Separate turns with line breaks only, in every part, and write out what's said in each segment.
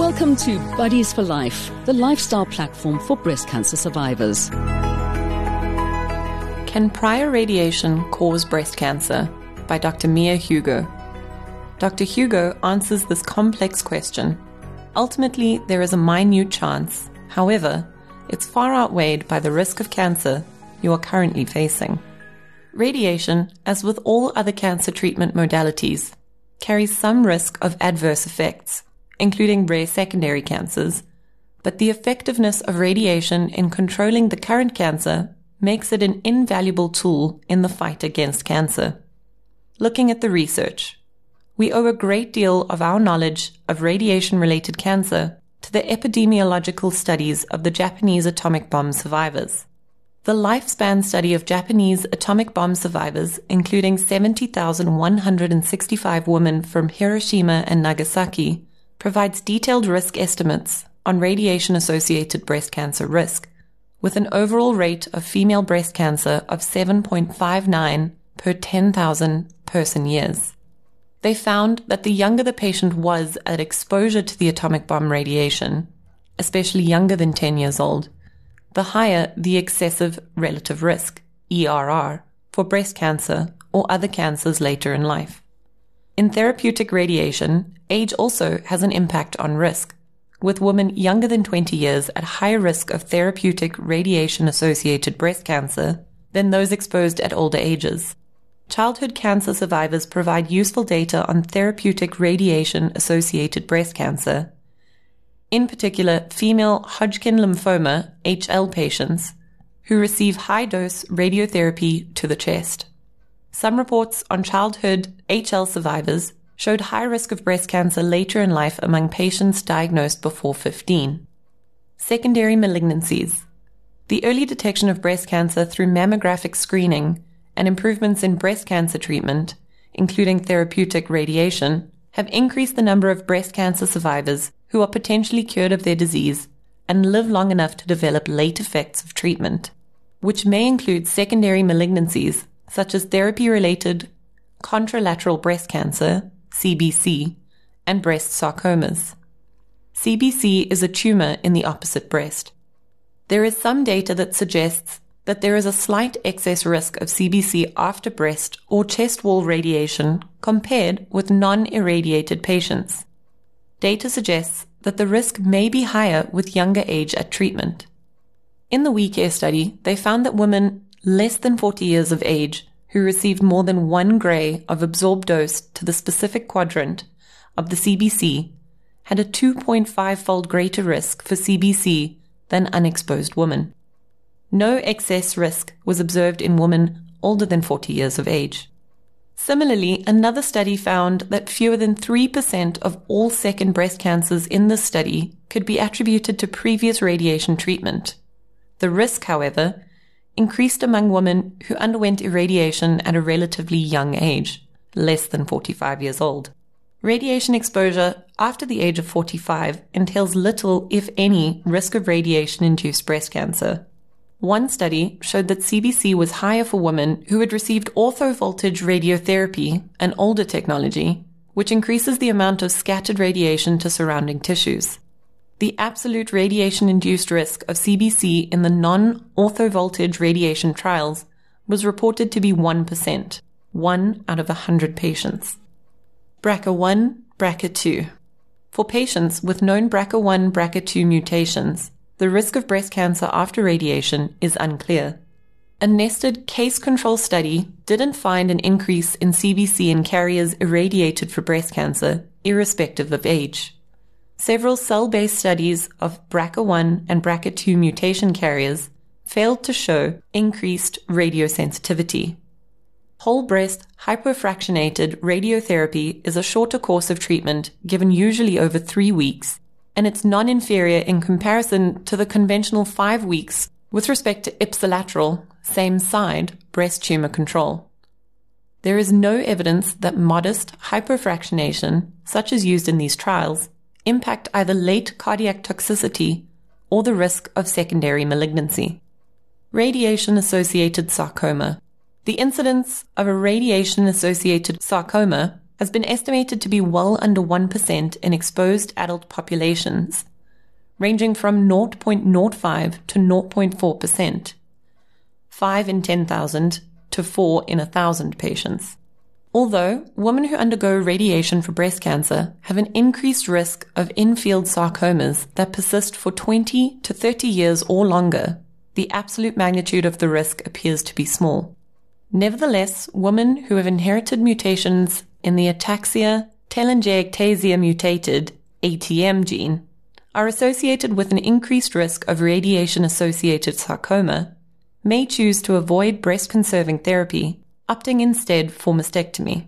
Welcome to Buddies for Life, the lifestyle platform for breast cancer survivors.
Can prior radiation cause breast cancer? By Dr. Mia Hugo. Dr. Hugo answers this complex question. Ultimately, there is a minute chance. However, it's far outweighed by the risk of cancer you are currently facing. Radiation, as with all other cancer treatment modalities, carries some risk of adverse effects, including rare secondary cancers, but the effectiveness of radiation in controlling the current cancer makes it an invaluable tool in the fight against cancer. Looking at the research, we owe a great deal of our knowledge of radiation related cancer to the epidemiological studies of the Japanese atomic bomb survivors. The lifespan study of Japanese atomic bomb survivors, including 70,165 women from Hiroshima and Nagasaki, provides detailed risk estimates on radiation associated breast cancer risk, with an overall rate of female breast cancer of 7.59 per 10,000 person years. They found that the younger the patient was at exposure to the atomic bomb radiation, especially younger than 10 years old, the higher the excessive relative risk, ERR, for breast cancer or other cancers later in life. In therapeutic radiation, age also has an impact on risk, with women younger than 20 years at higher risk of therapeutic radiation associated breast cancer than those exposed at older ages. Childhood cancer survivors provide useful data on therapeutic radiation associated breast cancer in particular female Hodgkin lymphoma HL patients who receive high dose radiotherapy to the chest. Some reports on childhood HL survivors showed high risk of breast cancer later in life among patients diagnosed before 15. Secondary malignancies. The early detection of breast cancer through mammographic screening and improvements in breast cancer treatment, including therapeutic radiation, have increased the number of breast cancer survivors who are potentially cured of their disease and live long enough to develop late effects of treatment, which may include secondary malignancies such as therapy related contralateral breast cancer, CBC, and breast sarcomas. CBC is a tumor in the opposite breast. There is some data that suggests that there is a slight excess risk of CBC after breast or chest wall radiation compared with non irradiated patients data suggests that the risk may be higher with younger age at treatment. In the WeCare study, they found that women less than 40 years of age who received more than one gray of absorbed dose to the specific quadrant of the CBC had a 2.5 fold greater risk for CBC than unexposed women. No excess risk was observed in women older than 40 years of age. Similarly, another study found that fewer than 3% of all second breast cancers in this study could be attributed to previous radiation treatment. The risk, however, increased among women who underwent irradiation at a relatively young age, less than 45 years old. Radiation exposure after the age of 45 entails little, if any, risk of radiation induced breast cancer. One study showed that CBC was higher for women who had received orthovoltage radiotherapy, an older technology, which increases the amount of scattered radiation to surrounding tissues. The absolute radiation induced risk of CBC in the non orthovoltage radiation trials was reported to be 1%, 1 out of 100 patients. BRCA1, BRCA2. For patients with known BRCA1, BRCA2 mutations, the risk of breast cancer after radiation is unclear. A nested case control study didn't find an increase in CBC in carriers irradiated for breast cancer, irrespective of age. Several cell based studies of BRCA1 and BRCA2 mutation carriers failed to show increased radiosensitivity. Whole breast hypofractionated radiotherapy is a shorter course of treatment given usually over three weeks and it's non-inferior in comparison to the conventional five weeks with respect to ipsilateral, same side, breast tumor control. There is no evidence that modest hypofractionation, such as used in these trials, impact either late cardiac toxicity or the risk of secondary malignancy. Radiation associated sarcoma. The incidence of a radiation associated sarcoma has been estimated to be well under 1% in exposed adult populations, ranging from 0.05 to 0.4%, 5 in 10,000 to 4 in 1,000 patients. Although women who undergo radiation for breast cancer have an increased risk of in-field sarcomas that persist for 20 to 30 years or longer, the absolute magnitude of the risk appears to be small. Nevertheless, women who have inherited mutations in the ataxia telangiectasia mutated ATM gene are associated with an increased risk of radiation associated sarcoma, may choose to avoid breast conserving therapy opting instead for mastectomy.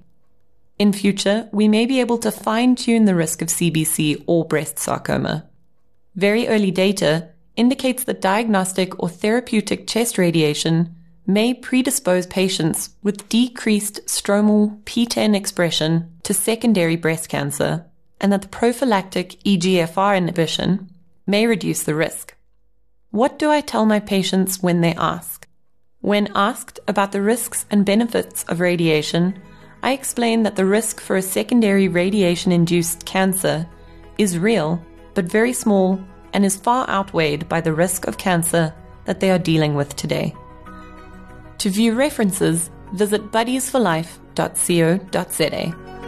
In future, we may be able to fine tune the risk of CBC or breast sarcoma. Very early data indicates that diagnostic or therapeutic chest radiation may predispose patients with decreased stromal PTEN expression to secondary breast cancer, and that the prophylactic EGFR inhibition may reduce the risk. What do I tell my patients when they ask? When asked about the risks and benefits of radiation, I explained that the risk for a secondary radiation induced cancer is real, but very small, and is far outweighed by the risk of cancer that they are dealing with today. To view references, visit buddiesforlife.co.za.